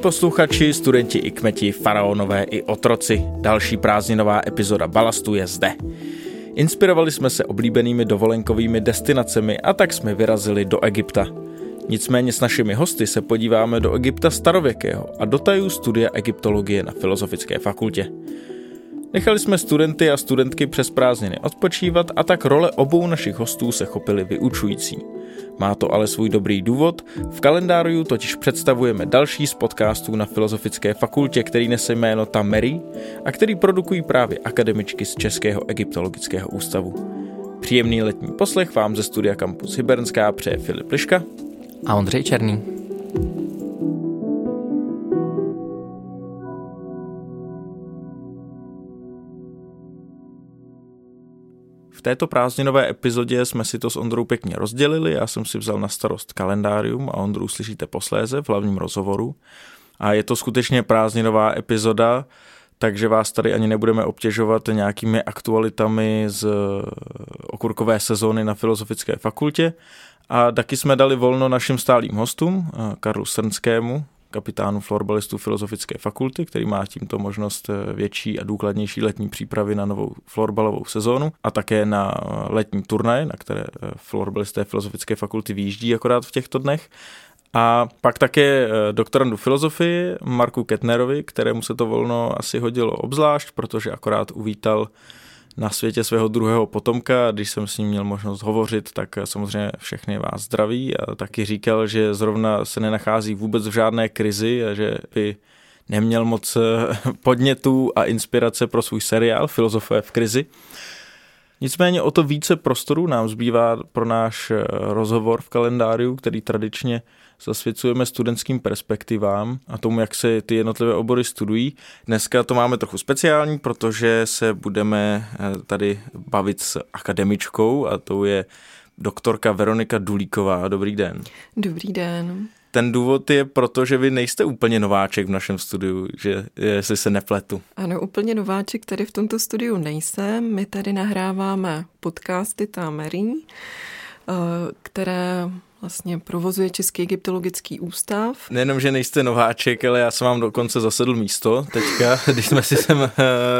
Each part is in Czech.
Posluchači, studenti i kmeti, faraonové i otroci, další prázdninová epizoda Balastu je zde. Inspirovali jsme se oblíbenými dovolenkovými destinacemi a tak jsme vyrazili do Egypta. Nicméně s našimi hosty se podíváme do Egypta starověkého a do tajů studia egyptologie na Filozofické fakultě. Nechali jsme studenty a studentky přes prázdniny odpočívat a tak role obou našich hostů se chopili vyučující. Má to ale svůj dobrý důvod. V kalendáriu totiž představujeme další z podcastů na Filozofické fakultě, který nese jméno Tamery a který produkují právě akademičky z Českého egyptologického ústavu. Příjemný letní poslech vám ze studia Campus Hybernská přeje Filip Liška a Ondřej Černý. V této prázdninové epizodě jsme si to s Ondrou pěkně rozdělili, já jsem si vzal na starost kalendárium a Ondru slyšíte posléze v hlavním rozhovoru. A je to skutečně prázdninová epizoda, takže vás tady ani nebudeme obtěžovat nějakými aktualitami z okurkové sezóny na Filozofické fakultě. A taky jsme dali volno našim stálým hostům, Karlu Srnskému, kapitánu florbalistů Filozofické fakulty, který má tímto možnost eh, větší a důkladnější letní přípravy na novou florbalovou sezónu a také na eh, letní turnaje, na které eh, florbalisté Filozofické fakulty výjíždí akorát v těchto dnech. A pak také doktorandu filozofii Marku Ketnerovi, kterému se to volno asi hodilo obzvlášť, protože akorát uvítal na světě svého druhého potomka. Když jsem s ním měl možnost hovořit, tak samozřejmě všechny vás zdraví a taky říkal, že zrovna se nenachází vůbec v žádné krizi a že by neměl moc eh, podnětů a inspirace pro svůj seriál Filozofové v krizi. Nicméně o to více prostoru nám zbývá pro náš eh, rozhovor v kalendáriu, který tradičně zasvěcujeme studentským perspektivám a tomu, jak se ty jednotlivé obory studují. Dneska to máme trochu speciální, protože se budeme eh, tady bavit s akademičkou a to je doktorka Veronika Dulíková. Dobrý den. Dobrý den. Ten důvod je proto, že vy nejste úplně nováček v našem studiu, že jestli se nepletu. Ano, úplně nováček tady v tomto studiu nejsem. My tady nahráváme podcasty Tamerí, eh, které vlastně provozuje Český egyptologický ústav. Nejenom, že nejste nováček, ale já jsem vám dokonce zasedl místo teďka, když jsme si sem eh,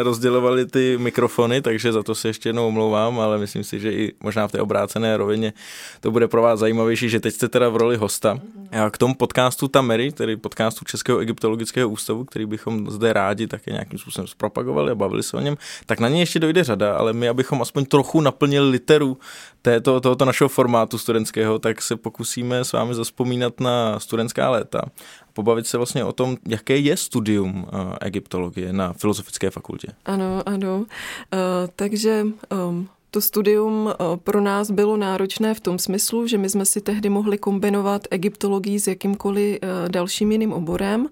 rozdělovali ty mikrofony, takže za to se ještě jednou omlouvám, ale myslím si, že i možná v té obrácené rovině to bude pro vás zajímavější, že teď jste teda v roli hosta. A k tomu podcastu Tamery, tedy podcastu Českého egyptologického ústavu, který bychom zde rádi také nějakým způsobem zpropagovali a bavili se o něm, tak na něj ještě dojde řada, ale my, abychom aspoň trochu naplnili literu této, tohoto našeho formátu studentského, tak se pokusíme s vámi zaspomínat na studentská léta. Pobavit se vlastně o tom, jaké je studium uh, egyptologie na Filozofické fakultě. Ano, ano. Uh, takže um, to studium uh, pro nás bylo náročné v tom smyslu, že my jsme si tehdy mohli kombinovat egyptologii s jakýmkoliv dalším jiným oborem.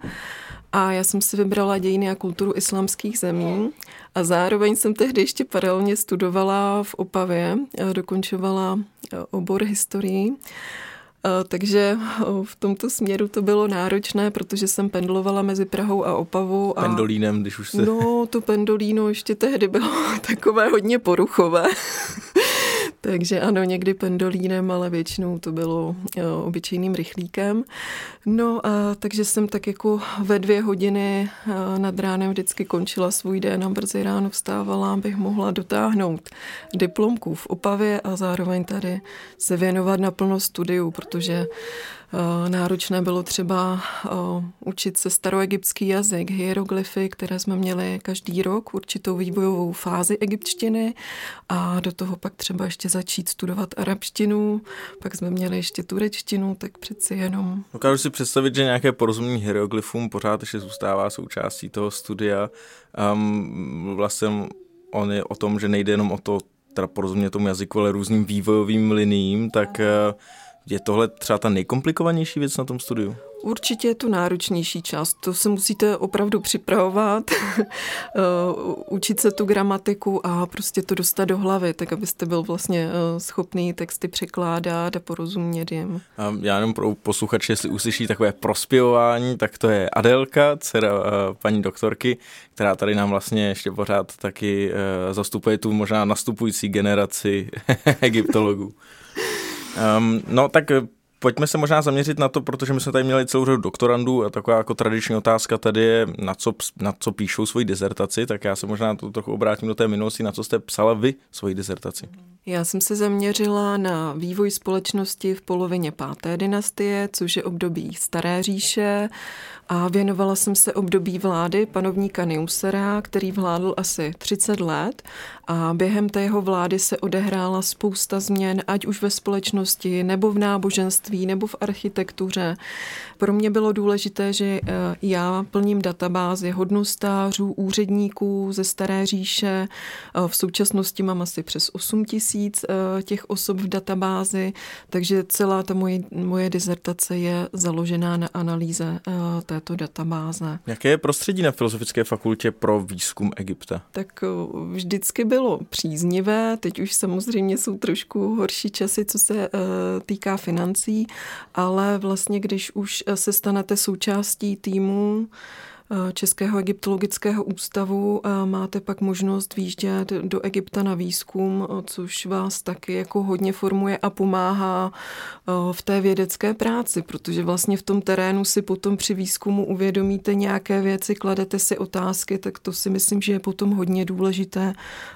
A já jsem si vybrala dějiny a kulturu islámských zemí a zároveň jsem tehdy ještě paralelně studovala v Opavě, dokončovala obor historii. Takže v tomto směru to bylo náročné, protože jsem pendlovala mezi Prahou a Opavou. A... Pendolínem, když už se... No, to pendolíno ještě tehdy bylo takové hodně poruchové. Takže ano, někdy pendolínem, ale většinou to bylo jo, obyčejným rychlíkem. No a takže jsem tak jako ve dvě hodiny nad ránem vždycky končila svůj den a brzy ráno vstávala, abych mohla dotáhnout diplomku v Opavě a zároveň tady se věnovat naplno studiu, protože Eh, náročné bylo třeba eh, učit se staroegyptský jazyk, hieroglyfy, které jsme měli každý rok, určitou vývojovou fázi egyptštiny a do toho pak třeba ještě začít studovat arabštinu, pak jsme měli ještě turečtinu, tak přeci jenom. Dokážu si představit, že nějaké porozumění hieroglyfům pořád ještě zůstává součástí toho studia. Um, vlastně on je o tom, že nejde jenom o to, teda porozumět tomu jazyku, ale různým vývojovým liním, tak uh, je tohle třeba ta nejkomplikovanější věc na tom studiu? Určitě je to náročnější část. To se musíte opravdu připravovat, eh, učit se tu gramatiku a prostě to dostat do hlavy, tak abyste byl vlastně eh, schopný texty překládat a porozumět jim. A já jenom pro posluchače, jestli uslyší takové prospěvování, tak to je Adelka, dcera eh, paní doktorky, která tady nám vlastně ještě pořád taky zastupuje tu možná nastupující generaci egyptologů. Um, no tak eh, Pojďme se možná zaměřit na to, protože my jsme tady měli celou řadu doktorandů a taková jako tradiční otázka tady je, na co, na co píšou svoji dizertaci, tak já se možná to trochu obrátím do té minulosti, na co jste psala vy svoji dizertaci. Já jsem se zaměřila na vývoj společnosti v polovině páté dynastie, což je období Staré říše a věnovala jsem se období vlády panovníka Neusera, který vládl asi 30 let a během té jeho vlády se odehrála spousta změn, ať už ve společnosti, nebo v náboženství, nebo v architektuře. Pro mě bylo důležité, že eh, já plním databázy hodnostářů, úředníků ze Staré říše. Eh, v současnosti mám asi přes 8 tisíc eh, těch osob v databázi, takže celá ta moje, moje dizertace je založená na analýze této databáze. Jaké je prostředí na Filozofické fakultě pro výzkum Egypta? Tak vždycky bylo příznivé, teď už samozřejmě jsou trošku horší časy, co se týká financí, ale vlastně když už se stanete součástí týmu, Eh, Českého egyptologického ústavu a máte pak možnost výjíždět do Egypta na výzkum, eh, což vás taky jako hodně formuje a pomáhá eh, v té vědecké práci, protože vlastně v tom terénu si potom při výzkumu uvědomíte nějaké věci, kladete si otázky, tak to si myslím, že je potom hodně důležité,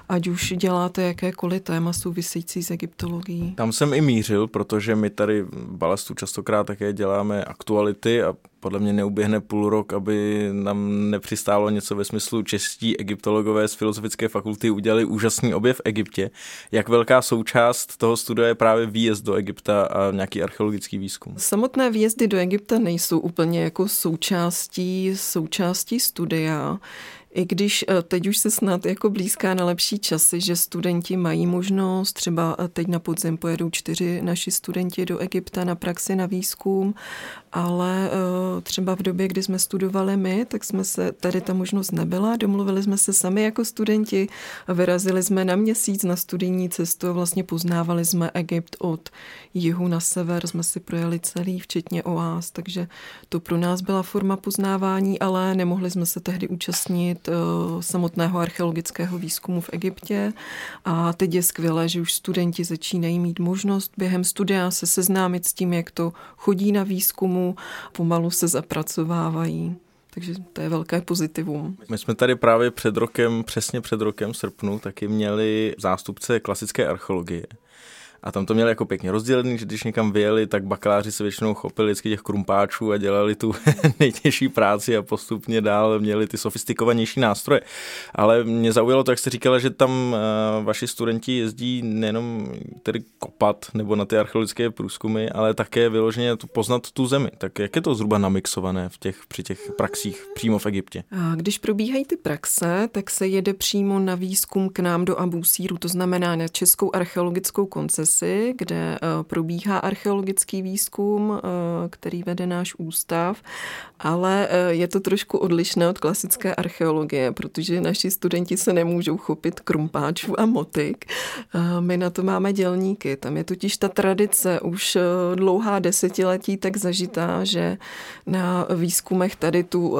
ať už děláte jakékoliv téma související s egyptologií. Tam jsem i mířil, protože my tady v Balastu častokrát také děláme aktuality a podle mě neuběhne půl rok, aby nám nepřistálo něco ve smyslu čestí egyptologové z Filozofické fakulty udělali úžasný objev v Egyptě. Jak velká součást toho studia je právě výjezd do Egypta a nějaký archeologický výzkum? Samotné výjezdy do Egypta nejsou úplně jako součástí, součástí studia. I když eh, teď už se snad jako blízká na lepší časy, že studenti mají možnost, třeba eh, teď na podzim pojedou čtyři naši studenti do Egypta na praxi na výzkum, ale eh, třeba v době, kdy jsme studovali my, tak jsme se, tady ta možnost nebyla, domluvili jsme se sami jako studenti vyrazili jsme na měsíc na studijní cestu vlastně poznávali jsme Egypt od jihu na sever, jsme si projeli celý, včetně oáz, takže to pro nás byla forma poznávání, ale nemohli jsme se tehdy účastnit uh, samotného archeologického výzkumu v Egyptě. A teď je skvělé, že už studenti začínají mít možnost během studia se seznámit s tím, jak to chodí na výzkumu, pomalu se zapracovávají. Takže to je velké pozitivum. My jsme tady právě před rokem, přesně před rokem srpnu, taky měli zástupce klasické archeologie. A tam to měli jako pěkně rozdělený, že když někam vyjeli, tak bakaláři se většinou chopili vždycky těch krumpáčů a dělali tu nejtěžší práci a postupně dál měli ty sofistikovanější nástroje. Ale mě zaujalo to, jak jste říkala, že tam uh, vaši studenti jezdí nejenom tedy kopat nebo na ty archeologické průzkumy, ale také vyloženě poznat tu zemi. Tak jak je to zhruba namixované v těch, při těch praxích přímo v Egyptě? A když probíhají ty praxe, tak se jede přímo na výzkum k nám do Abusíru, to znamená na Českou archeologickou koncesi Lesy, kde eh, probíhá archeologický výzkum, eh, který vede náš ústav, ale eh, je to trošku odlišné od klasické archeologie, protože naši studenti se nemůžou chopit krumpáčů a motik. My na to máme dělníky. Tam je totiž ta tradice už dlouhá desetiletí tak zažitá, že na výzkumech tady tu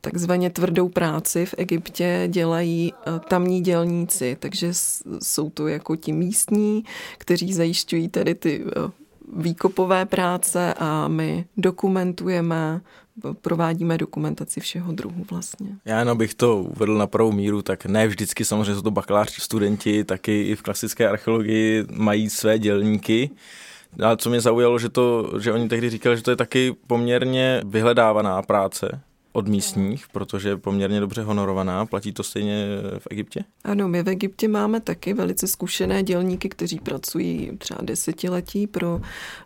takzvaně tvrdou práci v Egyptě dělají tamní dělníci, takže jsou to jako ti místní, kteří zajišťují tedy ty eh, výkopové práce a my dokumentujeme, provádíme dokumentaci všeho druhu vlastně. Já jenom bych to uvedl na pravou míru, tak ne vždycky samozřejmě jsou to bakalářští studenti, taky i v klasické archeologii mají své dělníky, ale co mě zaujalo, že, to, že oni tehdy říkali, že to je taky poměrně vyhledávaná práce, od místních, protože je poměrně dobře honorovaná. Platí to stejně v Egyptě? Ano, my v Egyptě máme taky velice zkušené dělníky, kteří pracují třeba desetiletí pro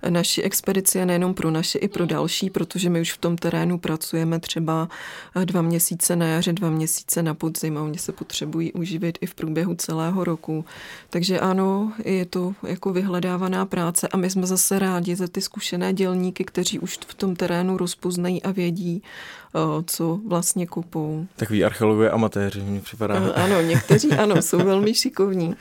naši expedici a nejenom pro naše, i pro další, protože my už v tom terénu pracujeme třeba dva měsíce na jaře, dva měsíce na podzim a oni se potřebují uživit i v průběhu celého roku. Takže ano, je to jako vyhledávaná práce a my jsme zase rádi za ty zkušené dělníky, kteří už v tom terénu rozpoznají a vědí, co vlastně kupou. Takový archeologové amatéři, mi připadá. Ano, někteří ano, jsou velmi šikovní.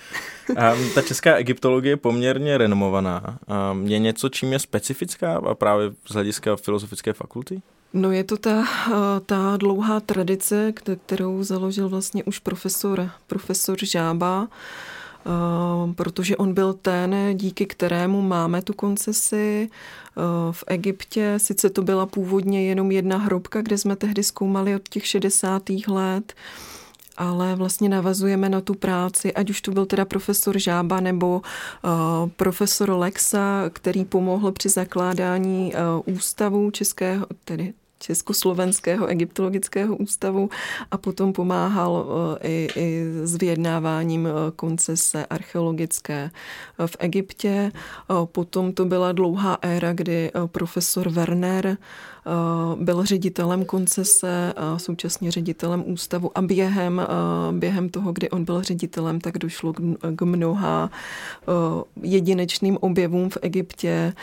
A ta česká egyptologie je poměrně renomovaná. A je něco, čím je specifická a právě z hlediska filozofické fakulty? No je to ta, ta dlouhá tradice, kterou založil vlastně už profesor, profesor Žába, protože on byl ten, díky kterému máme tu koncesi v Egyptě. Sice to byla původně jenom jedna hrobka, kde jsme tehdy zkoumali od těch 60. let, ale vlastně navazujeme na tu práci, ať už tu byl teda profesor Žába nebo uh, profesor Lexa, který pomohl při zakládání uh, ústavu českého, tedy Československého egyptologického ústavu a potom pomáhal eh, i, i s vyjednáváním koncese archeologické v Egyptě. Potom to byla dlouhá éra, kdy profesor Werner byl ředitelem koncese a současně ředitelem ústavu a během, eh, během toho, kdy on byl ředitelem, tak došlo k mnoha eh, jedinečným objevům v Egyptě.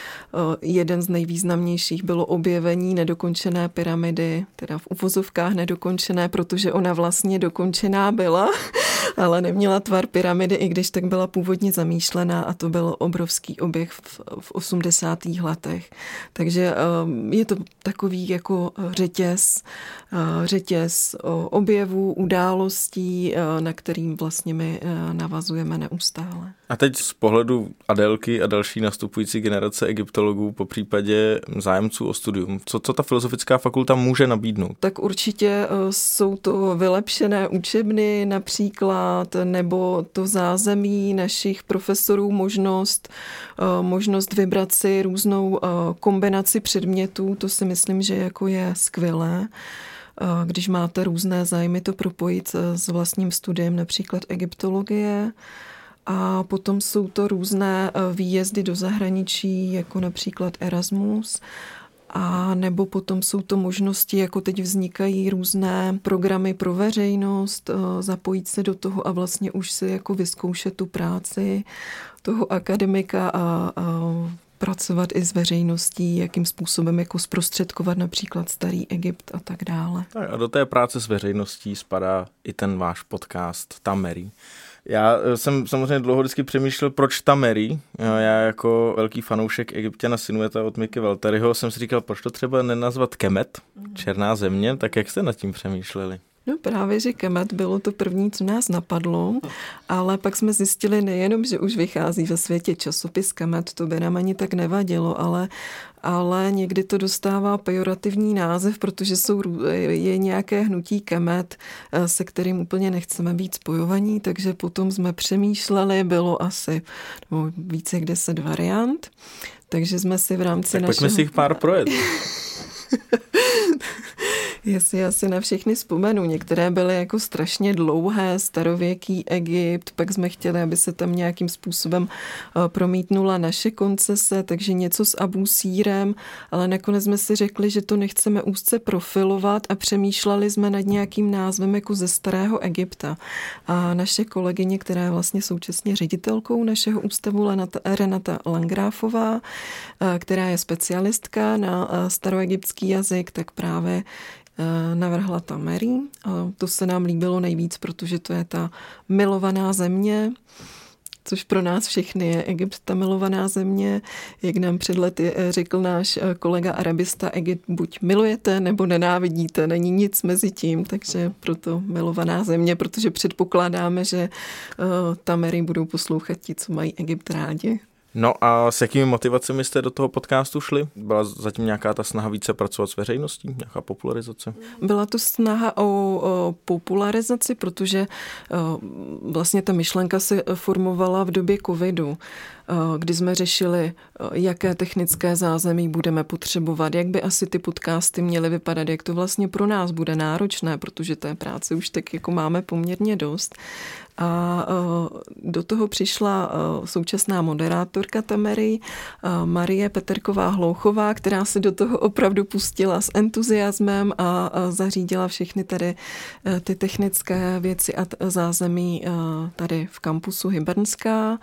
Jeden z nejvýznamnějších bylo objevení nedokončené pyramidy, teda v uvozovkách nedokončené, protože ona vlastně dokončená byla, ale neměla tvar pyramidy, i když tak byla původně zamýšlená a to byl obrovský objekt v, v 80. letech. Takže je to tak takový jako eh, řetěz, eh, řetěz objevů, událostí, eh, na kterým vlastně my navazujeme neustále. A teď z pohledu Adelky a další nastupující generace egyptologů, po případě zájemců o studium, co, co ta filozofická fakulta může nabídnout? Tak určitě jsou to vylepšené učebny například, nebo to zázemí našich profesorů, možnost, možnost vybrat si různou kombinaci předmětů, to si myslím, že jako je skvělé když máte různé zájmy, to propojit s vlastním studiem, například egyptologie. A potom jsou to různé výjezdy do zahraničí, jako například Erasmus. A nebo potom jsou to možnosti, jako teď vznikají různé programy pro veřejnost, zapojit se do toho a vlastně už si jako vyzkoušet tu práci toho akademika a, a pracovat i s veřejností, jakým způsobem jako zprostředkovat například starý Egypt a tak dále. Tak a do té práce s veřejností spadá i ten váš podcast Tamery. Já eh, jsem samozřejmě dlouho vždycky přemýšlel, proč Tamery. Já jako velký fanoušek Egyptěna Sinueta od Miky Valtaryho jsem si říkal, proč to třeba nenazvat Kemet, mhm. černá země, tak jak jste nad tím přemýšleli? No právě, že Kemet bylo to první, co nás napadlo, ale pak jsme zjistili nejenom, že už vychází ve světě časopis Kemet, to by nám ani tak nevadilo, ale, ale někdy to dostává pejorativní název, protože jsou, je nějaké hnutí Kemet, eh, se kterým úplně nechceme být spojovaní, takže potom jsme přemýšleli, bylo asi no, více jak deset variant, takže jsme si v rámci tak našeho... pojďme si jich pár projet. Já si na všechny vzpomenu. Některé byly jako strašně dlouhé, starověký Egypt, pak jsme chtěli, aby se tam nějakým způsobem eh, promítnula naše koncese, takže něco s Abu Sírem, ale nakonec jsme si řekli, že to nechceme úzce profilovat a přemýšleli jsme nad nějakým názvem jako ze starého Egypta. A naše kolegyně, která je vlastně současně ředitelkou našeho ústavu, Renata Langráfová, eh, která je specialistka na eh, staroegyptský jazyk, tak právě navrhla ta Mary. To se nám líbilo nejvíc, protože to je ta milovaná země, což pro nás všechny je Egypt ta milovaná země. Jak nám před lety eh, řekl náš eh, kolega arabista, Egypt buď milujete nebo nenávidíte, není nic mezi tím, takže proto milovaná země, protože předpokládáme, že Mary budou poslouchat ti, co mají Egypt rádi. No a s jakými motivacemi jste do toho podcastu šli? Byla zatím nějaká ta snaha více pracovat s veřejností, nějaká popularizace? Byla to snaha o, o popularizaci, protože o, vlastně ta myšlenka se formovala v době covidu, o, kdy jsme řešili, o, jaké technické zázemí budeme potřebovat, jak by asi ty podcasty měly vypadat, jak to vlastně pro nás bude náročné, protože té práce už tak jako máme poměrně dost. A do toho přišla současná moderátorka Tamery, Marie Peterková Hlouchová, která se do toho opravdu pustila s entuziasmem a zařídila všechny tady ty technické věci a zázemí tady v kampusu Hybernská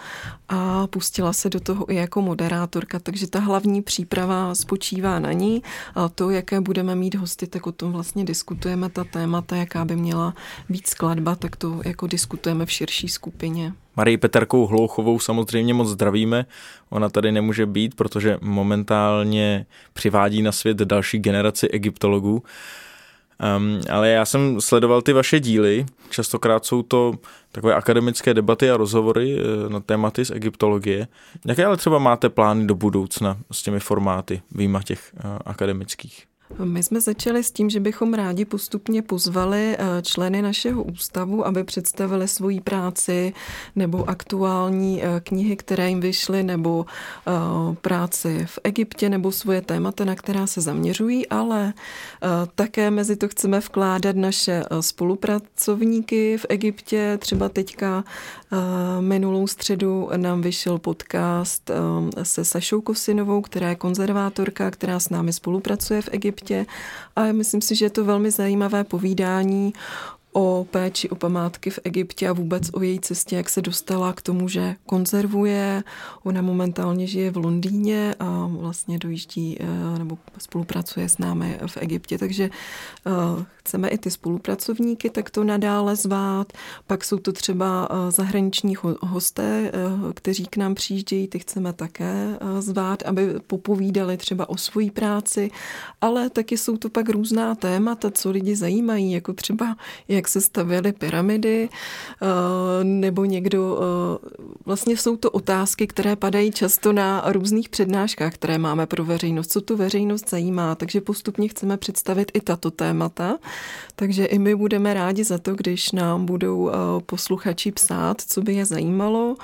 a pustila se do toho i jako moderátorka, takže ta hlavní příprava spočívá na ní a to, jaké budeme mít hosty, tak o tom vlastně diskutujeme, ta témata, jaká by měla být skladba, tak to jako diskutujeme v širší skupině. Marii Peterkou Hlouchovou samozřejmě moc zdravíme. Ona tady nemůže být, protože momentálně přivádí na svět další generaci egyptologů. Um, ale já jsem sledoval ty vaše díly, častokrát jsou to takové akademické debaty a rozhovory eh, na tématy z egyptologie. Jaké ale třeba máte plány do budoucna s těmi formáty, výjima těch uh, akademických? My jsme začali s tím, že bychom rádi postupně pozvali eh, členy našeho ústavu, aby představili svoji práci nebo aktuální eh, knihy, které jim vyšly, nebo eh, práci v Egyptě, nebo svoje témata, na která se zaměřují, ale také mezi to chceme vkládat naše spolupracovníky v Egyptě. Třeba teďka minulou středu nám vyšel podcast se Sašou Kosinovou, která je konzervátorka, která s námi spolupracuje v Egyptě Egyptě a myslím si, že je to velmi zajímavé povídání o péči o památky v Egyptě a vůbec o její cestě, jak se dostala k tomu, že konzervuje. Ona momentálně žije v Londýně a vlastně dojíždí eh, nebo spolupracuje s námi v Egyptě, takže eh, chceme i ty spolupracovníky takto nadále zvát. Pak jsou to třeba eh, zahraniční hosté, kteří k nám přijíždějí, ty chceme také zvát, aby popovídali třeba o svojí práci, ale taky jsou to pak různá témata, co lidi zajímají, jako třeba jak se stavěly pyramidy, eh, nebo někdo, eh, vlastně jsou to otázky, které padají často na různých přednáškách, které máme pro veřejnost, co tu veřejnost zajímá, takže postupně chceme představit i tato témata, takže i my budeme rádi za to, když nám budou eh, posluchači psát, co by je zajímalo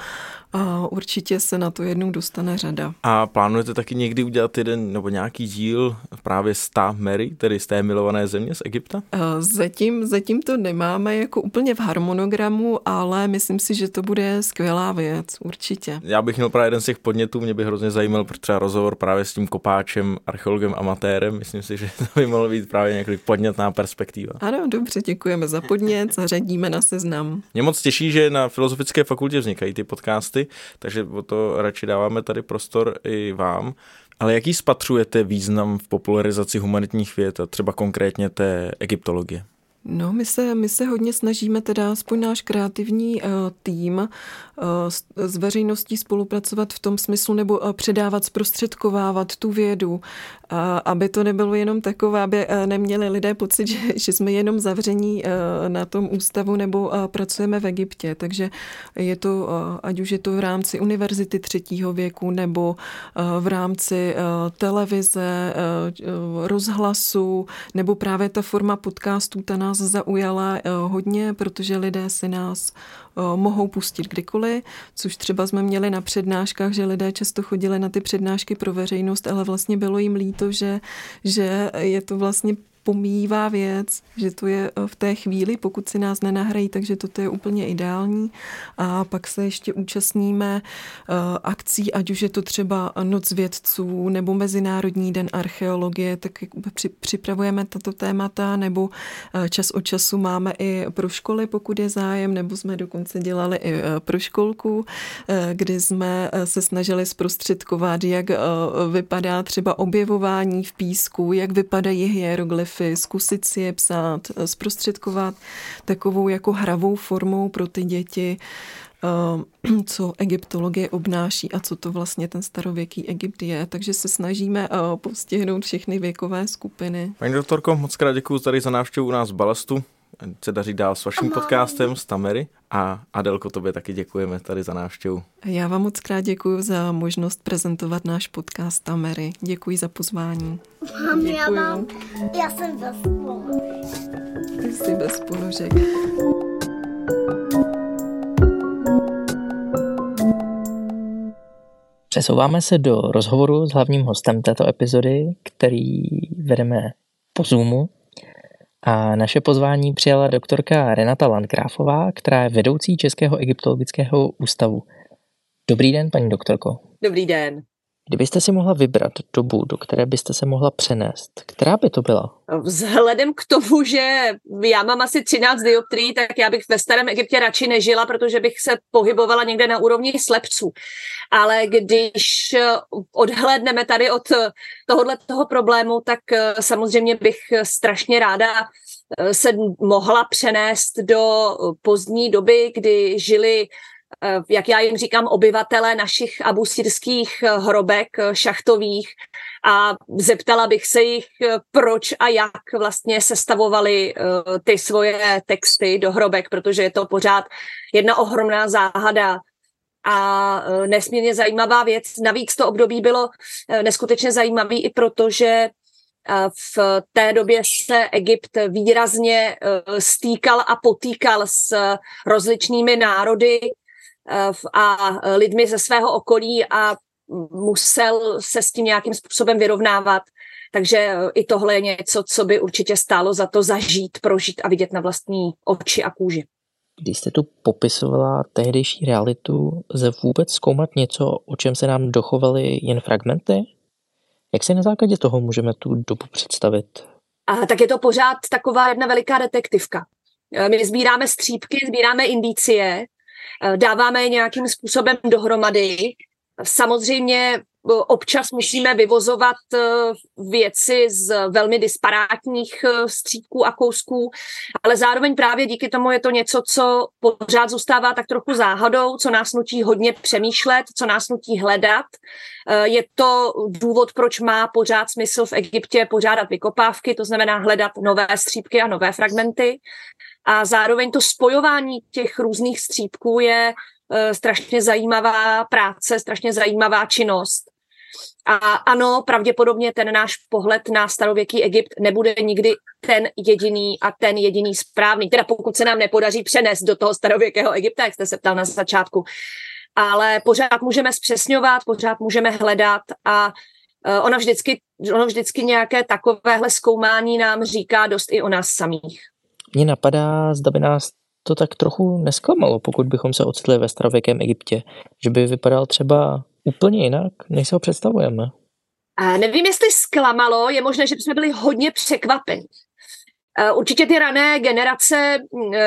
a určitě se na to jednou dostane řada. A plánujete taky někdy udělat jeden nebo nějaký díl právě z ta Mary, tedy z té milované země z Egypta? Zatím, zatím to nemáme jako úplně v harmonogramu, ale myslím si, že to bude skvělá věc, určitě. Já bych měl právě jeden z těch podnětů, mě by hrozně zajímal třeba rozhovor právě s tím kopáčem, archeologem, amatérem. Myslím si, že to by mohlo být právě nějaký podnětná perspektiva. Ano, dobře, děkujeme za podnět, zařadíme na seznam. Mě moc těší, že na Filozofické fakultě vznikají ty podcasty, takže o to radši dáváme tady prostor i vám. Ale jaký spatřujete význam v popularizaci humanitních věd a třeba konkrétně té egyptologie? No, my se, my se hodně snažíme, teda aspoň náš kreativní uh, tým, uh, s, s veřejností spolupracovat v tom smyslu nebo uh, předávat, zprostředkovávat tu vědu, uh, aby to nebylo jenom takové, aby uh, neměli lidé pocit, že, že jsme jenom zavření uh, na tom ústavu nebo uh, pracujeme v Egyptě. Takže je to, uh, ať už je to v rámci univerzity třetího věku nebo uh, v rámci uh, televize, uh, rozhlasu, nebo právě ta forma podcastů, ta nás nás zaujala eh, hodně, protože lidé si nás eh, mohou pustit kdykoliv, což třeba jsme měli na přednáškách, že lidé často chodili na ty přednášky pro veřejnost, ale vlastně bylo jim líto, že, že je to vlastně pomývá věc, že to je eh, v té chvíli, pokud si nás nenahrají, takže toto je úplně ideální. A pak se ještě účastníme eh, akcí, ať už je to třeba Noc vědců nebo Mezinárodní den archeologie, tak připravujeme tato témata, nebo eh, čas od času máme i pro školy, pokud je zájem, nebo jsme dokonce dělali i pro školku, kdy jsme se snažili zprostředkovat, jak vypadá třeba objevování v písku, jak vypadají hieroglyfy, grafy, zkusit si je psát, eh, zprostředkovat takovou jako hravou formou pro ty děti, eh, co egyptologie obnáší a co to vlastně ten starověký Egypt je. Takže se snažíme eh, postihnout všechny věkové skupiny. Paní doktorko, moc krát děkuji tady za návštěvu u nás v Balastu se daří dál s vaším podcastem z Tamery a Adelko, tobě taky děkujeme tady za návštěvu. Já vám moc krát děkuji za možnost prezentovat náš podcast Tamery. Děkuji za pozvání. Mám, já mám, já jsem bez Ty jsi bez ponožek. Přesouváme se do rozhovoru s hlavním hostem této epizody, který vedeme po Zoomu a naše pozvání přijala doktorka Renata Landgrafová, která je vedoucí Českého egyptologického ústavu. Dobrý den, paní doktorko. Dobrý den. Kdybyste si mohla vybrat dobu, do které byste se mohla přenést, která by to byla? Vzhledem k tomu, že já mám asi 13 dioptrií, tak já bych ve starém Egyptě radši nežila, protože bych se pohybovala někde na úrovni slepců. Ale když odhlédneme tady od tohohle toho problému, tak eh, samozřejmě bych strašně ráda eh, se mohla přenést do pozdní doby, kdy žili jak já jim říkám, obyvatele našich abusírských eh, hrobek eh, šachtových. A zeptala bych se jich, proč a jak vlastně sestavovali ty svoje texty do hrobek, protože je to pořád jedna ohromná záhada. A nesmírně zajímavá věc. Navíc to období bylo neskutečně zajímavý i proto, že v té době se Egypt výrazně eh, stýkal a potýkal s rozličnými národy. eh, a lidmi ze svého okolí a musel se s tím nějakým způsobem vyrovnávat. Takže eh, i tohle je něco, co by určitě stálo za to zažít, prožít a vidět na vlastní oči a kůži. Když jste tu popisovala tehdejší realitu, lze vůbec zkoumat něco, o čem se nám dochovaly jen fragmenty? Jak si na základě toho můžeme tu dobu představit? A tak je to pořád taková jedna veliká detektivka. My sbíráme střípky, sbíráme indicie, dáváme je nějakým způsobem dohromady. Samozřejmě občas musíme vyvozovat eh, věci z velmi disparátních eh, střídků a kousků, ale zároveň právě díky tomu je to něco, co pořád zůstává tak trochu záhadou, co nás nutí hodně přemýšlet, co nás nutí hledat. Eh, je to důvod, proč má pořád smysl v Egyptě pořádat vykopávky, to znamená hledat nové střípky a nové fragmenty. A zároveň to spojování těch různých střípků je strašně zajímavá práce, strašně zajímavá činnost. A ano, pravděpodobně ten náš pohled na starověký Egypt nebude nikdy ten jediný a ten jediný správný. Teda pokud se nám nepodaří přenést do toho starověkého Egypta, jak jste se ptal na začátku. Ale pořád můžeme zpřesňovat, pořád můžeme hledat a e, ono vždycky, ono vždycky nějaké takovéhle zkoumání nám říká dost i o nás samých. Mně napadá, zda by nás to tak trochu nesklamalo, pokud bychom se ocitli ve starověkém Egyptě, že by vypadal třeba úplně jinak, než se ho představujeme. A nevím, jestli zklamalo, je možné, že jsme byli hodně překvapeni. Určitě ty rané generace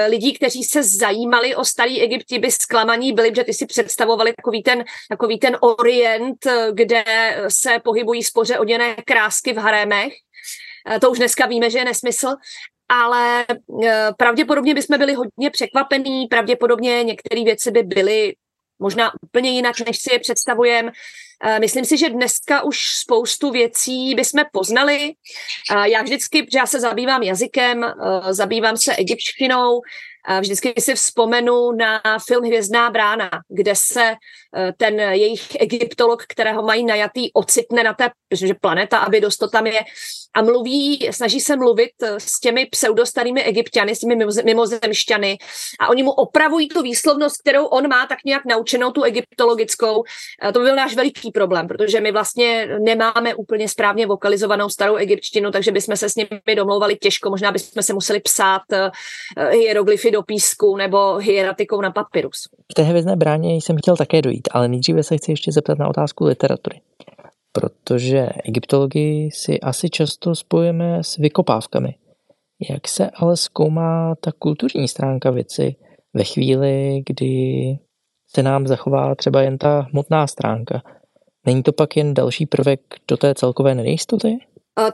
lidí, kteří se zajímali o starý Egypti, by zklamaní byli, že ty si představovali takový ten, takový ten orient, kde se pohybují spoře oděné krásky v harémech. To už dneska víme, že je nesmysl, ale pravděpodobně bychom byli hodně překvapení, pravděpodobně některé věci by byly možná úplně jinak, než si je představujeme. Eh, myslím si, že dneska už spoustu věcí bychom poznali. Eh, já vždycky, že já se zabývám jazykem, eh, zabývám se egyptštinou, Vždycky si vzpomenu na film Hvězdná brána, kde se ten jejich egyptolog, kterého mají najatý, ocitne na té že planeta, aby to tam je a mluví, snaží se mluvit eh, s těmi pseudostarými egyptiany, s těmi mimozemšťany a oni mu opravují tu výslovnost, kterou on má tak nějak naučenou, tu egyptologickou. To by byl náš veliký problém, protože my vlastně nemáme úplně správně vokalizovanou starou egyptštinu, takže bychom se s nimi domlouvali těžko, možná bychom se museli psát eh, hieroglyfy do písku nebo hieratikou na papyrus. V té hvězdné bráně jsem chtěl také dojít, ale nejdříve se chci ještě zeptat na otázku literatury protože egyptologii si asi často spojujeme s vykopávkami. Jak se ale zkoumá ta kulturní stránka věci ve chvíli, kdy se nám zachová třeba jen ta hmotná stránka? Není to pak jen další prvek do té celkové nejistoty?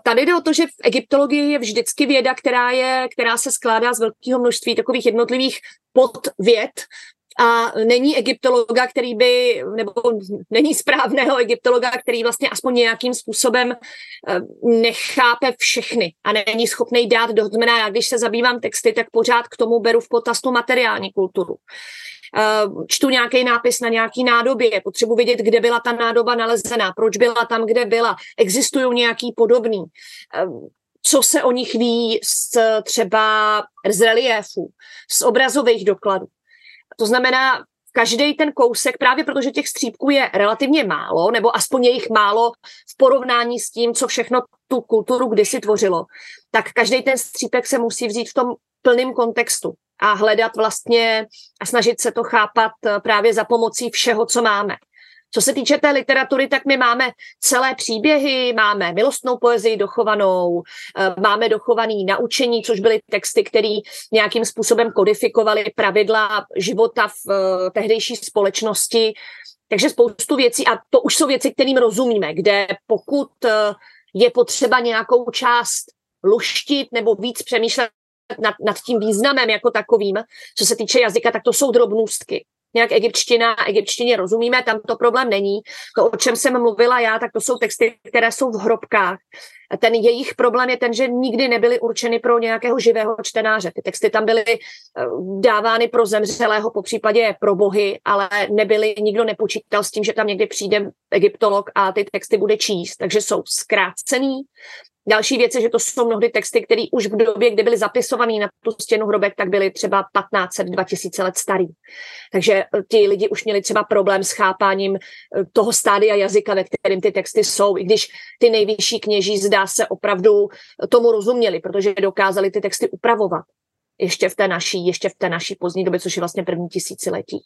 Tady jde o to, že v egyptologii je vždycky věda, která, je, která se skládá z velkého množství takových jednotlivých podvěd, a není egyptologa, který by, nebo není správného egyptologa, který vlastně aspoň nějakým způsobem eh, nechápe všechny a není schopný dát do znamená, já když se zabývám texty, tak pořád k tomu beru v potaz tu materiální kulturu. Eh, čtu nějaký nápis na nějaký nádobě, potřebuji vědět, kde byla ta nádoba nalezená, proč byla tam, kde byla, existují nějaký podobný eh, co se o nich ví z třeba z reliéfů, z obrazových dokladů. To znamená, každý ten kousek, právě protože těch střípků je relativně málo, nebo aspoň je jich málo v porovnání s tím, co všechno tu kulturu kdysi tvořilo, tak každý ten střípek se musí vzít v tom plném kontextu a hledat vlastně a snažit se to chápat eh, právě za pomocí všeho, co máme. Co se týče té literatury, tak my máme celé příběhy, máme milostnou poezii dochovanou, eh, máme dochovaný naučení, což byly texty, které nějakým způsobem kodifikovaly pravidla života v eh, tehdejší společnosti. Takže spoustu věcí, a to už jsou věci, kterým rozumíme, kde pokud eh, je potřeba nějakou část luštit nebo víc přemýšlet nad, nad tím významem jako takovým, co se týče jazyka, tak to jsou drobnůstky. Nějak egyptština egyptštině rozumíme, tam to problém není. To, o čem jsem mluvila já, tak to jsou texty, které jsou v hrobkách. Ten jejich problém je ten, že nikdy nebyly určeny pro nějakého živého čtenáře. Ty texty tam byly eh, dávány pro zemřelého, po případě pro bohy, ale nebyly, nikdo nepočítal s tím, že tam někdy přijde egyptolog a ty texty bude číst. Takže jsou zkrácený, Další věc je, že to jsou mnohdy texty, které už v době, kdy byly zapisované na tu stěnu hrobek, tak byly třeba 1500, 2000 let starý. Takže eh, ti lidi už měli třeba problém s chápáním eh, toho stádia jazyka, ve kterém ty texty jsou, i když ty nejvyšší kněží zdá se opravdu tomu rozuměli, protože dokázali ty texty upravovat ještě v té naší, ještě v té naší pozdní době, což je vlastně první tisíciletí.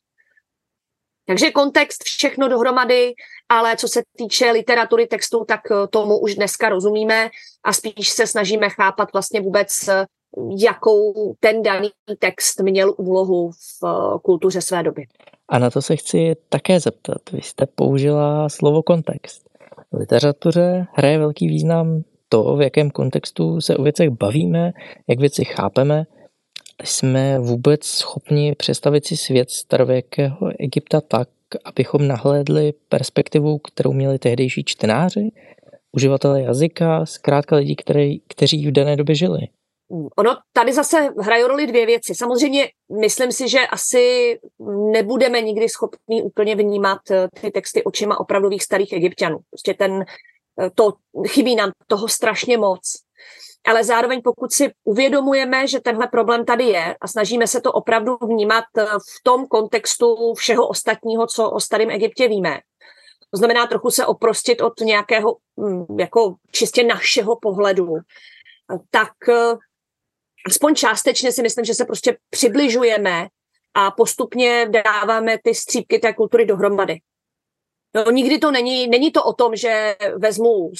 Takže kontext, všechno dohromady, ale co se týče literatury textu, tak eh, tomu už dneska rozumíme a spíš se snažíme chápat vlastně vůbec, eh, jakou ten daný text měl úlohu v eh, kultuře své doby. A na to se chci také zeptat. Vy jste použila slovo kontext. V literatuře hraje velký význam to, v jakém kontextu se o věcech bavíme, jak věci chápeme. Jsme vůbec schopni představit si svět starověkého Egypta tak, abychom nahlédli perspektivu, kterou měli tehdejší čtenáři, uživatelé jazyka, zkrátka lidi, který, kteří v dané době žili. Ono tady zase hrají roli dvě věci. Samozřejmě myslím si, že asi nebudeme nikdy schopni úplně vnímat eh, ty texty očima opravdových starých egyptianů. Prostě ten, eh, to, chybí nám toho strašně moc ale zároveň pokud si uvědomujeme, že tenhle problém tady je a snažíme se to opravdu vnímat eh, v tom kontextu všeho ostatního, co o starém Egyptě víme. To znamená trochu se oprostit od nějakého hm, jako čistě našeho pohledu. Tak eh, aspoň částečně si myslím, že se prostě přibližujeme a postupně dáváme ty střípky té kultury dohromady. No, nikdy to není, není to o tom, že vezmu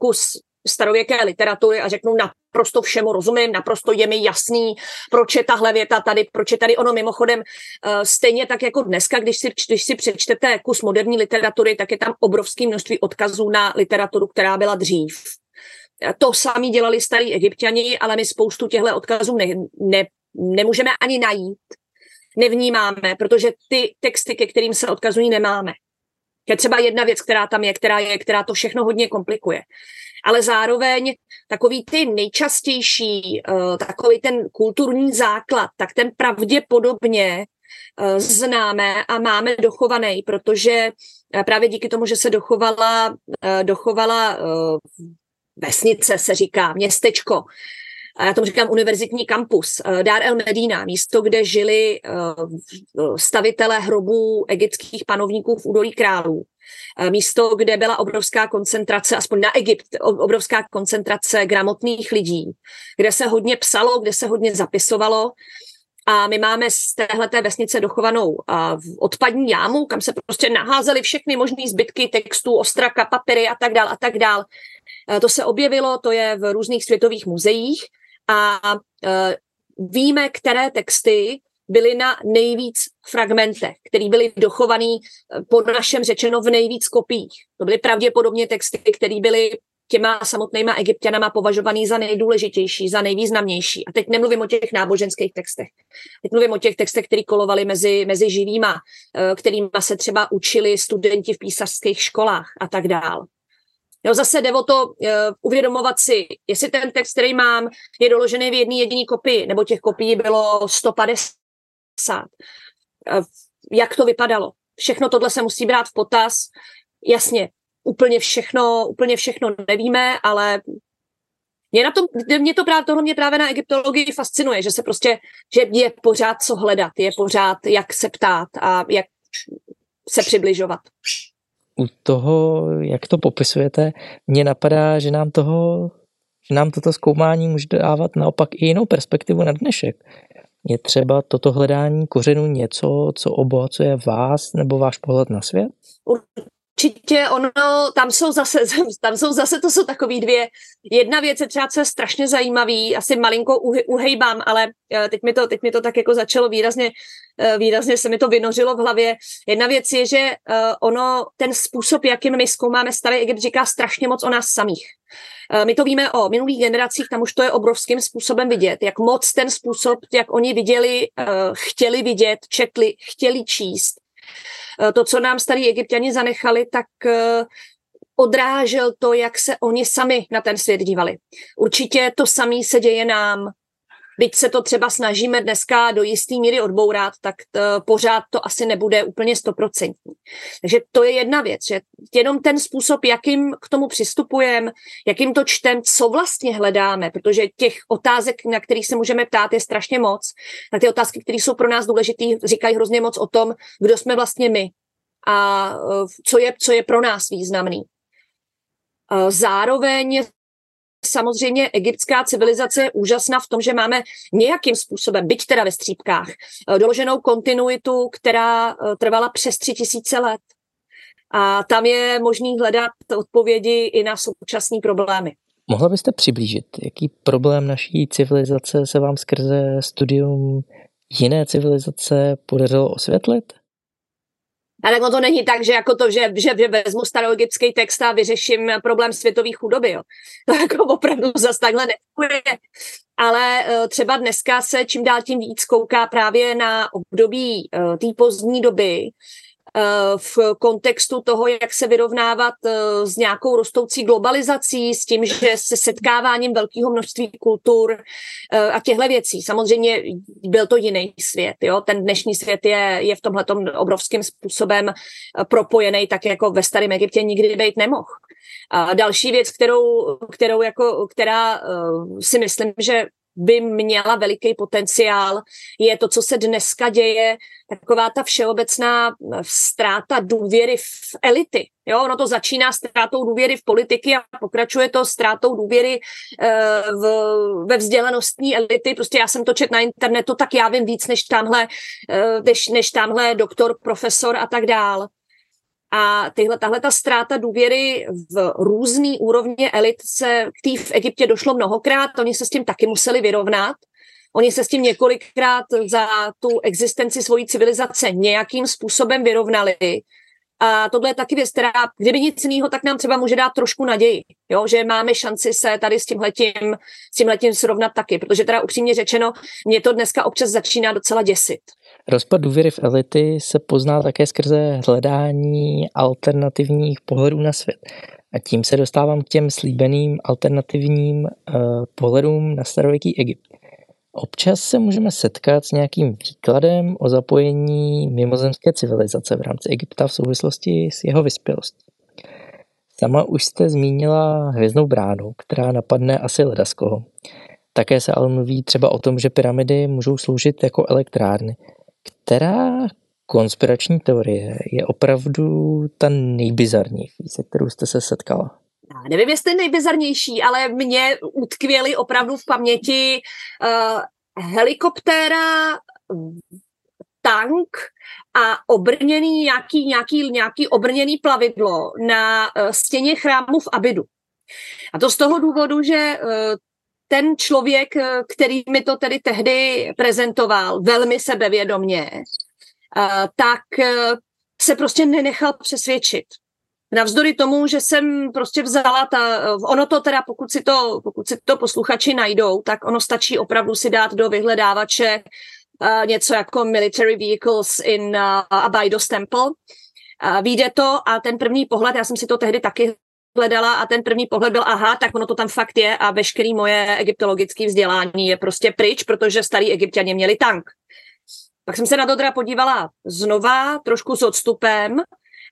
kus starověké literatury a řeknu naprosto všemu rozumím, naprosto je mi jasný, proč je tahle věta tady, proč je tady ono mimochodem eh, stejně tak jako dneska, když si, když si přečtete kus moderní literatury, tak je tam obrovské množství odkazů na literaturu, která byla dřív. To sami dělali starí egyptiani, ale my spoustu těchto odkazů ne, ne, nemůžeme ani najít, nevnímáme, protože ty texty, ke kterým se odkazují, nemáme. Je třeba jedna věc, která tam je, která je, která to všechno hodně komplikuje ale zároveň takový ty nejčastější, eh, takový ten kulturní základ, tak ten pravděpodobně eh, známe a máme dochovaný, protože eh, právě díky tomu, že se dochovala, dochovala vesnice, se říká, městečko, já tomu říkám univerzitní kampus, Dar el Medina, místo, kde žili stavitelé hrobů egyptských panovníků v údolí králů. Eh, místo, kde byla obrovská koncentrace, aspoň na Egypt, obrovská koncentrace gramotných lidí, kde se hodně psalo, kde se hodně zapisovalo. A my máme z téhleté vesnice dochovanou odpadní jámu, kam se prostě naházely všechny možné zbytky textů, ostraka, papíry a tak dál a tak dál. Eh, to se objevilo, to je v různých světových muzeích a eh, víme, které texty byly na nejvíc fragmentech, které byly dochované eh, pod našem řečeno v nejvíc kopiích. To byly pravděpodobně texty, které byly těma samotnýma egyptianama považovaný za nejdůležitější, za nejvýznamnější. A teď nemluvím o těch náboženských textech. Teď mluvím o těch textech, které kolovaly mezi, mezi živýma, eh, kterými se třeba učili studenti v písařských školách a tak dál. Jo, zase jde o to uh, uvědomovat si, jestli ten text, který mám, je doložený v jedné jediné kopii, nebo těch kopií bylo 150 psát. Jak to vypadalo? Všechno tohle se musí brát v potaz. Jasně, úplně všechno, úplně všechno nevíme, ale mě, na tom, mě to právě, tohle mě právě na egyptologii fascinuje, že se prostě, že je pořád co hledat, je pořád jak se ptát a jak se přibližovat. U toho, jak to popisujete, mně napadá, že nám toho, že nám toto zkoumání může dávat naopak i jinou perspektivu na dnešek. Je třeba toto hledání kořenu něco, co obohacuje vás nebo váš pohled na svět? Určitě ono, tam jsou zase, tam jsou zase, to jsou takový dvě, jedna věc je třeba, co je strašně zajímavý, asi malinko uhejbám, ale eh, teď mi to, teď mi to tak jako začalo výrazně, eh, výrazně se mi to vynořilo v hlavě. Jedna věc je, že eh, ono, ten způsob, jakým my zkoumáme starý Egypt, říká strašně moc o nás samých. My to víme o minulých generacích, tam už to je obrovským způsobem vidět, jak moc ten způsob, jak oni viděli, chtěli vidět, četli, chtěli číst, to, co nám starí egyptiani zanechali, tak eh, odrážel to, jak se oni sami na ten svět dívali. Určitě to samé se děje nám, byť se to třeba snažíme dneska do jisté míry odbourat, tak t, pořád to asi nebude úplně stoprocentní. Takže to je jedna věc, že jenom ten způsob, jakým k tomu přistupujeme, jakým to čtem, co vlastně hledáme, protože těch otázek, na kterých se můžeme ptát, je strašně moc. Tak ty otázky, které jsou pro nás důležité, říkají hrozně moc o tom, kdo jsme vlastně my a e, co je, co je pro nás významný. E, zároveň samozřejmě egyptská civilizace je úžasná v tom, že máme nějakým způsobem, byť teda ve střípkách, eh, doloženou kontinuitu, která eh, trvala přes tři tisíce let. A tam je možný hledat odpovědi i na současné problémy. Mohla byste přiblížit, jaký problém naší civilizace se vám skrze studium jiné civilizace podařilo osvětlit? Ale tak to není tak, že jako to, že, že, že vezmu staroegyptský text a vyřeším problém světové chudoby. Jo. To jako opravdu zase takhle nefunguje. Ale uh, třeba dneska se čím dál tím víc kouká právě na období uh, té pozdní doby, Eh, v kontextu toho, jak se vyrovnávat eh, s nějakou rostoucí globalizací, s tím, že se setkáváním velkého množství kultur eh, a těchto věcí. Samozřejmě byl to jiný svět. Jo? Ten dnešní svět je, je v tomhle obrovským způsobem propojený, tak jako ve starém Egyptě nikdy být nemohl. A další věc, kterou, kterou jako, která si myslím, že by měla veliký potenciál, je to, co se dneska děje, taková ta všeobecná eh, ztráta důvěry v elity. Jo, ono to začíná ztrátou důvěry v politiky a pokračuje to ztrátou důvěry e, v, ve vzdělanostní elity. Prostě já jsem to čet na internetu, tak já vím víc než tamhle, e, než, než tamhle doktor, profesor a tak dál. A tyhle, tahle ta ztráta důvěry v různý úrovně elit se k tý v Egyptě došlo mnohokrát, oni se s tím taky museli vyrovnat. Oni se s tím několikrát za tu existenci svojí civilizace nějakým způsobem vyrovnali. A tohle je taky věc, která, kdyby nic jiného, tak nám třeba může dát trošku naději, jo? že máme šanci se tady s tímhletím, s tímhletím srovnat taky, protože teda upřímně řečeno, mě to dneska občas začíná docela děsit. Rozpad důvěry v elity se pozná také skrze hledání alternativních pohledů na svět. A tím se dostávám k těm slíbeným alternativním uh, pohledům na starověký Egypt. Občas se můžeme setkat s nějakým výkladem o zapojení mimozemské civilizace v rámci Egypta v souvislosti s jeho vyspělostí. Sama už jste zmínila hvězdnou bránu, která napadne asi ledaskoho. Také se ale mluví třeba o tom, že pyramidy můžou sloužit jako elektrárny – která konspirační teorie je opravdu ta nejbizarnější, se kterou jste se setkala? Já nevím, jestli nejbizarnější, ale mě utkvěly opravdu v paměti uh, helikoptéra, tank a obrněný nějaký, nějaký, nějaký obrněný plavidlo na uh, stěně chrámu v Abidu. A to z toho důvodu, že uh, ten člověk, eh, který mi to tedy tehdy prezentoval velmi sebevědomně, eh, tak eh, se prostě nenechal přesvědčit. Navzdory tomu, že jsem prostě vzala ta, ono to teda, pokud si to, pokud si to posluchači najdou, tak ono stačí opravdu si dát do vyhledávače uh, něco jako military vehicles in uh, Abydos Temple. Uh, to a ten první pohled, já jsem si to tehdy taky hledala a ten první pohled byl, aha, tak ono to tam fakt je a veškerý moje egyptologické vzdělání je prostě pryč, protože starý egyptiani měli tank. Pak jsem se na to teda podívala znova, trošku s odstupem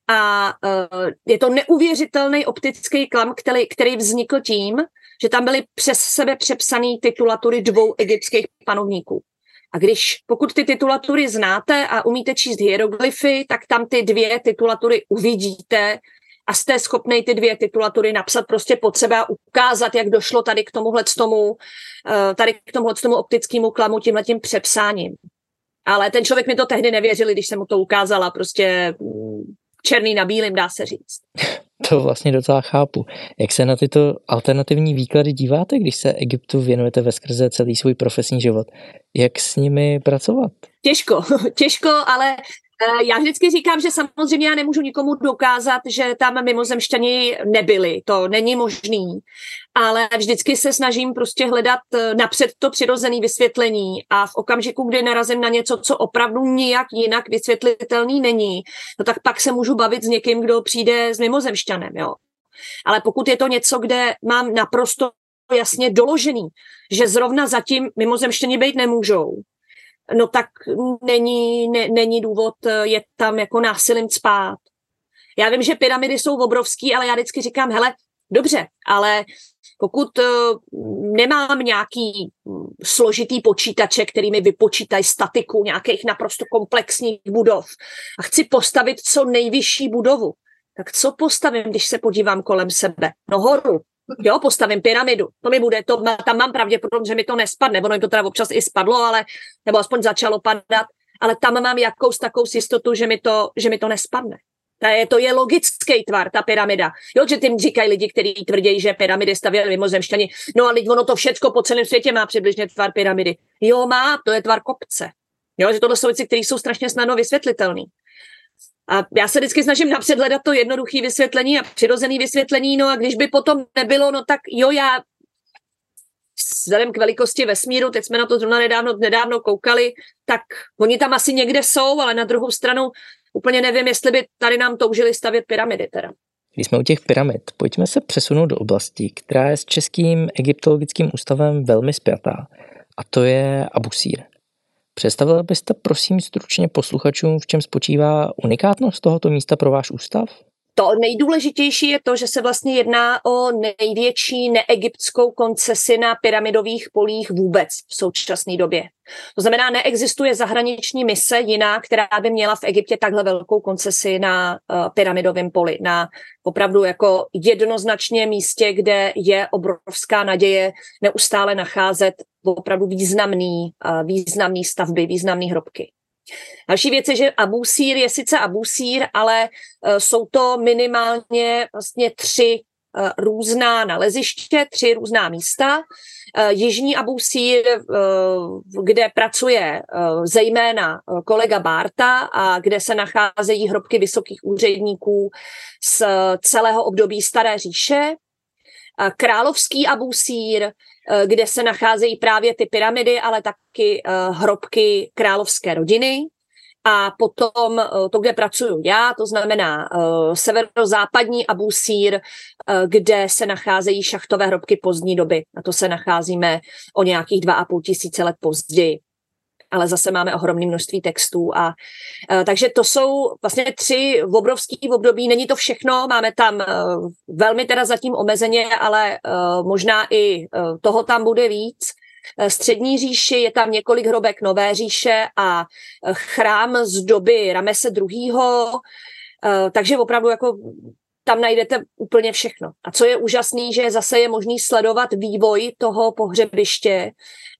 a uh, je to neuvěřitelný optický klam, který, který vznikl tím, že tam byly přes sebe přepsané titulatury dvou egyptských panovníků. A když, pokud ty titulatury znáte a umíte číst hieroglyfy, tak tam ty dvě titulatury uvidíte a jste schopný ty dvě titulatury napsat prostě pod sebe a ukázat, jak došlo tady k tomuhle tomu, eh, tady k tomuhle tomu optickému klamu tímhletím přepsáním. Ale ten člověk mi to tehdy nevěřil, když jsem mu to ukázala. Prostě mm, černý na bílým, dá se říct. To vlastně docela chápu. Jak se na tyto alternativní výklady díváte, když se Egyptu věnujete ve skrze celý svůj profesní život? Jak s nimi pracovat? Těžko, těžko, ale já vždycky říkám, že samozřejmě já nemůžu nikomu dokázat, že tam mimozemšťani nebyli. To není možný. Ale vždycky se snažím prostě hledat eh, napřed to přirozené vysvětlení a v okamžiku, kdy narazím na něco, co opravdu nijak jinak vysvětlitelný není, no tak pak se můžu bavit s někým, kdo přijde s mimozemšťanem. Jo. Ale pokud je to něco, kde mám naprosto jasně doložený, že zrovna zatím mimozemštění být nemůžou, no tak není, ne, není důvod eh, je tam jako násilím spát. Já vím, že pyramidy jsou obrovský, ale já vždycky říkám, hele, dobře, ale pokud uh, nemám nějaký hm, složitý počítače, který mi vypočítají statiku nějakých naprosto komplexních budov a chci postavit co nejvyšší budovu, tak co postavím, když se podívám kolem sebe? No horu, Jo, postavím pyramidu. To mi bude, to, tam mám pravděpodobně, že mi to nespadne. Ono mi to teda občas i spadlo, ale, nebo aspoň začalo padat, ale tam mám jakou takovou jistotu, že mi to, že mi to nespadne. To je, to je logický tvar, ta pyramida. Jo, že tím říkají lidi, kteří tvrdí, že pyramidy stavěli mimozemšťani. No a ono to všecko po celém světě má přibližně tvar pyramidy. Jo, má, to je tvar kopce. Jo, že tohle jsou věci, které jsou strašně snadno vysvětlitelné. A já se vždycky snažím napřed hledat to jednoduché vysvětlení a přirozené vysvětlení, no a když by potom nebylo, no tak jo, já vzhledem k velikosti vesmíru, teď jsme na to zrovna nedávno, nedávno koukali, tak oni tam asi někde jsou, ale na druhou stranu úplně nevím, jestli by tady nám toužili stavět pyramidy teda. Když jsme u těch pyramid, pojďme se přesunout do oblasti, která je s Českým egyptologickým ústavem velmi spjatá, a to je Abusír. Představila byste prosím stručně posluchačům, v čem spočívá unikátnost tohoto místa pro váš ústav? To nejdůležitější je to, že se vlastně jedná o největší neegyptskou koncesi na pyramidových polích vůbec v současné době. To znamená, neexistuje zahraniční mise jiná, která by měla v Egyptě takhle velkou koncesi na uh, pyramidovém poli, na opravdu jako jednoznačně místě, kde je obrovská naděje neustále nacházet opravdu významný, uh, významný stavby, významné hrobky. Další věc je, že Abusír je sice Abusír, ale uh, jsou to minimálně vlastně tři uh, různá naleziště, tři různá místa. Uh, Jižní Abusír, kde pracuje zejména kolega Bárta a kde se nacházejí hrobky vysokých úředníků z celého období Staré říše. Královský Abusír, Eh, kde se nacházejí právě ty pyramidy, ale taky eh, hrobky královské rodiny. A potom eh, to, kde pracuju já, to znamená severozápadní Abusír, kde se nacházejí šachtové hrobky pozdní doby. A to se nacházíme o nějakých dva a půl tisíce let později ale zase máme ohromné množství textů. A, a takže to jsou vlastně tři obrovský období. Není to všechno, máme tam uh, velmi teda zatím omezeně, ale uh, možná i uh, toho tam bude víc. Střední říši je tam několik hrobek Nové říše a chrám z doby Ramese II. Takže opravdu jako tam najdete úplně všechno. A co je úžasný, že zase je možný sledovat vývoj toho pohřebiště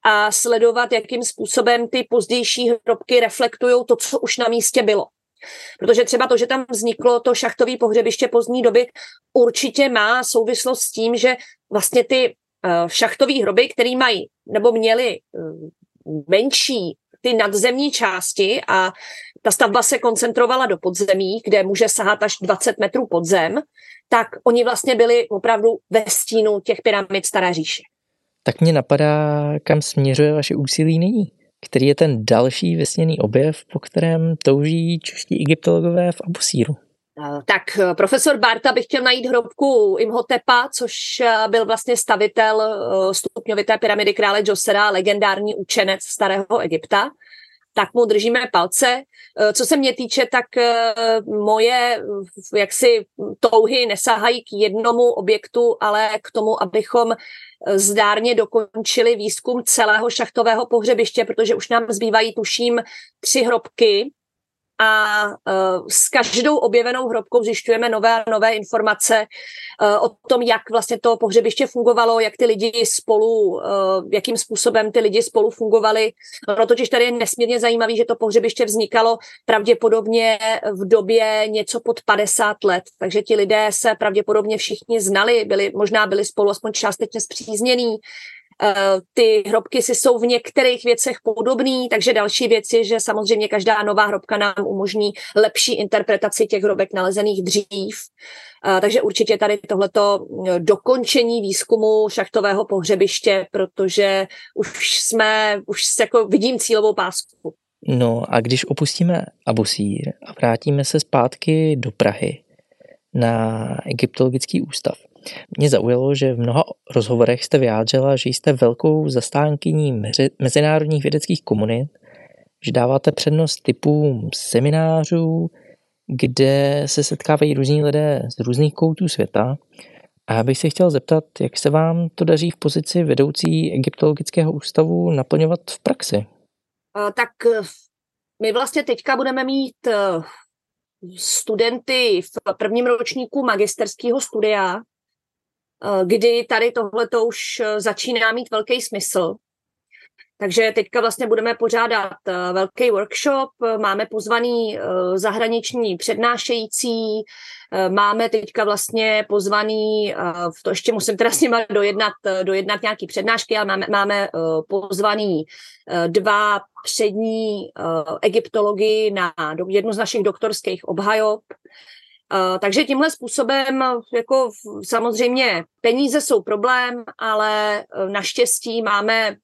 a sledovat, jakým způsobem ty pozdější hrobky reflektují to, co už na místě bylo. Protože třeba to, že tam vzniklo to šachtové pohřebiště pozdní doby, určitě má souvislost s tím, že vlastně ty uh, šachtové hroby, které mají nebo měly uh, menší ty nadzemní části a ta stavba se koncentrovala do podzemí, kde může sahat až 20 metrů pod zem, tak oni vlastně byli opravdu ve stínu těch pyramid Staré říše. Tak mě napadá, kam směřuje vaše úsilí nyní. Který je ten další vysněný objev, po kterém touží čeští egyptologové v Abusíru? Tak profesor Barta by chtěl najít hrobku Imhotepa, což byl vlastně stavitel stupňovité pyramidy krále Josera, legendární učenec starého Egypta tak mu držíme palce. Eh, co se mě týče, tak eh, moje eh, jaksi touhy nesahají k jednomu objektu, ale k tomu, abychom zdárně dokončili výzkum celého šachtového pohřebiště, protože už nám zbývají, tuším, tři hrobky a uh, s každou objevenou hrobkou zjišťujeme nové nové informace uh, o tom, jak vlastně to pohřebiště fungovalo, jak ty lidi spolu, uh, jakým způsobem ty lidi spolu fungovali. No totiž tady je nesmírně zajímavý, že to pohřebiště vznikalo pravděpodobně v době něco pod 50 let, takže ti lidé se pravděpodobně všichni znali, byli, možná byli spolu aspoň částečně zpříznění, Eh, ty hrobky si jsou v některých věcech podobný, takže další věc je, že samozřejmě každá nová hrobka nám umožní lepší interpretaci těch hrobek nalezených dřív. Eh, takže určitě tady tohleto eh, dokončení výzkumu šachtového pohřebiště, protože už jsme, už jako vidím cílovou pásku. No a když opustíme Abusír a vrátíme se zpátky do Prahy na Egyptologický ústav, mě zaujalo, že v mnoha rozhovorech jste vyjádřila, že jste velkou zastánkyní mezinárodních vědeckých komunit, že dáváte přednost typům seminářů, kde se setkávají různí lidé z různých koutů světa. A já bych se chtěl zeptat, jak se vám to daří v pozici vedoucí egyptologického ústavu naplňovat v praxi? Tak eh, my vlastně teďka budeme mít eh, studenty v prvním ročníku magisterského studia, kdy tady tohle to už eh, začíná mít velký smysl. Takže teďka vlastně budeme pořádat eh, velký workshop, máme pozvaný zahraniční přednášející, máme teďka vlastně pozvaný, to ještě musím teda s nima dojednat, dojednat nějaký přednášky, ale máme, máme pozvaný dva přední egyptology na jednu z našich doktorských obhajob, takže tímhle způsobem, jako samozřejmě peníze jsou problém, ale e, naštěstí máme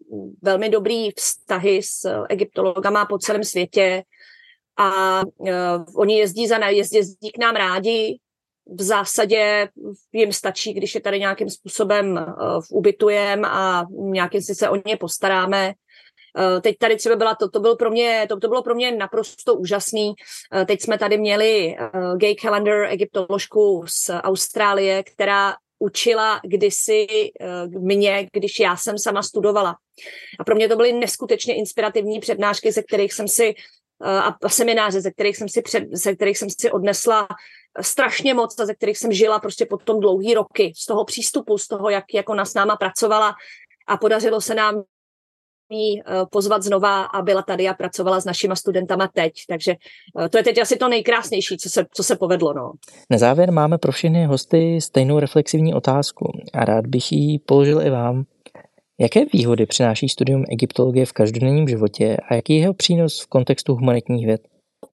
velmi dobrý vztahy s egyptologama po celém světě a uh, oni jezdí za jezdí, k nám rádi. V zásadě jim stačí, když je tady nějakým způsobem uh, ubytujem a nějakým si se o ně postaráme. Eh, teď tady třeba byla, to, to, bylo pro mě, to, to bylo pro mě naprosto úžasný. Eh, teď jsme tady měli eh, Gay Calendar, egyptoložku z Austrálie, která učila kdysi mě, když já jsem sama studovala. A pro mě to byly neskutečně inspirativní přednášky, ze kterých jsem si a semináře, ze kterých jsem si, před, ze kterých jsem si odnesla strašně moc a ze kterých jsem žila prostě potom dlouhý roky, z toho přístupu, z toho, jak jako na s náma pracovala a podařilo se nám pozvat znova a byla tady a pracovala s našima studentama teď. Takže eh, to je teď asi to nejkrásnější, co se, co se povedlo. No. Na závěr máme pro všechny hosty stejnou reflexivní otázku a rád bych ji položil i vám. Jaké výhody přináší studium egyptologie v každodenním životě a jaký je jeho přínos v kontextu humanitních věd?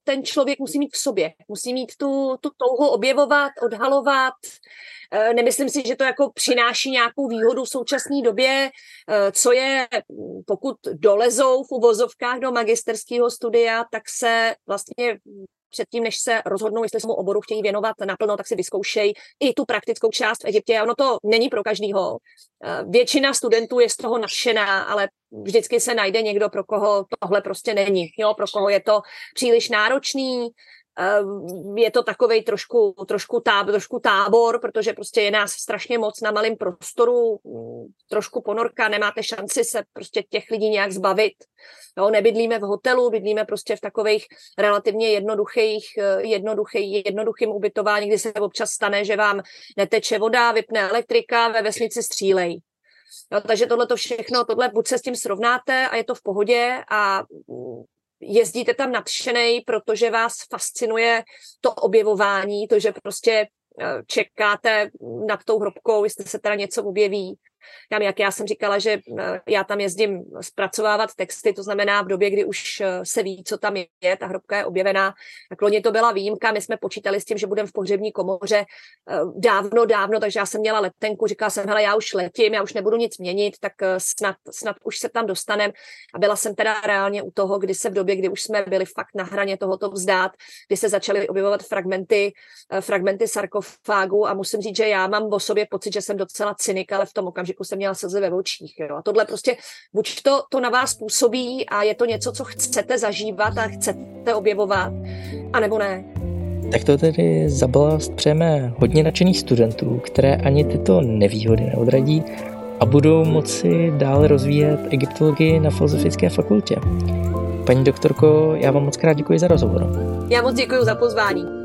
Ten člověk musí mít v sobě, musí mít tu, tu touhu objevovat, odhalovat, Eh, nemyslím si, že to jako přináší nějakou výhodu v současné době, eh, co je, pokud dolezou v uvozovkách do magisterského studia, tak se vlastně předtím, než se rozhodnou, jestli se mu oboru chtějí věnovat naplno, tak si vyzkoušejí i tu praktickou část v Egyptě. Ono to není pro každýho. Eh, většina studentů je z toho nadšená, ale vždycky se najde někdo, pro koho tohle prostě není. Jo, pro koho je to příliš náročný, je to takový trošku, trošku, táb, trošku tábor, protože prostě je nás strašně moc na malém prostoru, mm, trošku ponorka, nemáte šanci se prostě těch lidí nějak zbavit. Jo, nebydlíme v hotelu, bydlíme prostě v takových relativně jednoduchých, eh, jednoduchý, jednoduchým ubytování, kdy se občas stane, že vám neteče voda, vypne elektrika, ve vesnici střílej. No, takže tohle to všechno, tohle buď se s tím srovnáte a je to v pohodě a mm, jezdíte tam nadšenej, protože vás fascinuje to objevování, to, že prostě eh, čekáte nad tou hrobkou, jestli se teda něco objeví, tam, jak já jsem říkala, že eh, já tam jezdím zpracovávat texty, to znamená v době, kdy už eh, se ví, co tam je, ta hrobka je objevená, tak loni to byla výjimka, my jsme počítali s tím, že budeme v pohřební komoře eh, dávno, dávno, takže já jsem měla letenku, říkala jsem, hele, já už letím, já už nebudu nic měnit, tak snad, snad už se tam dostanem. A byla jsem teda reálně u toho, kdy se v době, kdy už jsme byli fakt na hraně tohoto vzdát, kdy se začaly objevovat fragmenty, fragmenty sarkofágu a musím říct, že já mám o sobě pocit, že jsem docela cynik, ale v tom okamžiku okamžiku jsem měla slzy ve očích. Jo. A tohle prostě, buď to, to na vás působí a je to něco, co chcete zažívat a chcete objevovat, anebo ne. Tak to tedy za balast přejeme hodně nadšených studentů, které ani tyto nevýhody neodradí a budou moci dále rozvíjet egyptologii na Filozofické fakultě. paní doktorko, já vám moc krát děkuji za rozhovor. Já moc děkuji za pozvání.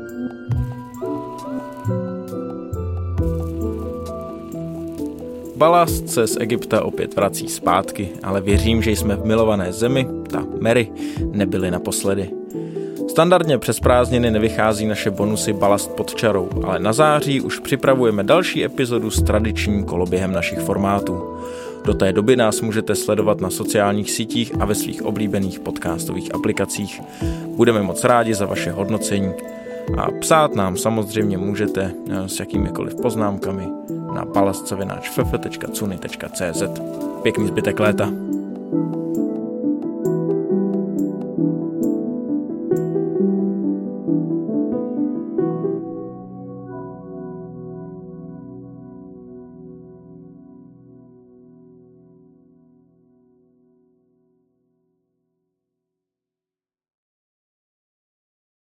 Balast se z Egypta opět vrací zpátky, ale věřím, že jsme v milované zemi, ta Mary, nebyli naposledy. Standardně přes prázdniny nevychází naše bonusy Balast pod čarou, ale na září už připravujeme další epizodu s tradičním koloběhem našich formátů. Do té doby nás můžete sledovat na sociálních sítích a ve svých oblíbených podcastových aplikacích. Budeme moc rádi za vaše hodnocení a psát nám samozřejmě můžete eh, s jakýmikoliv poznámkami na balastcavináčff.cuny.cz. Pěkný zbytek léta.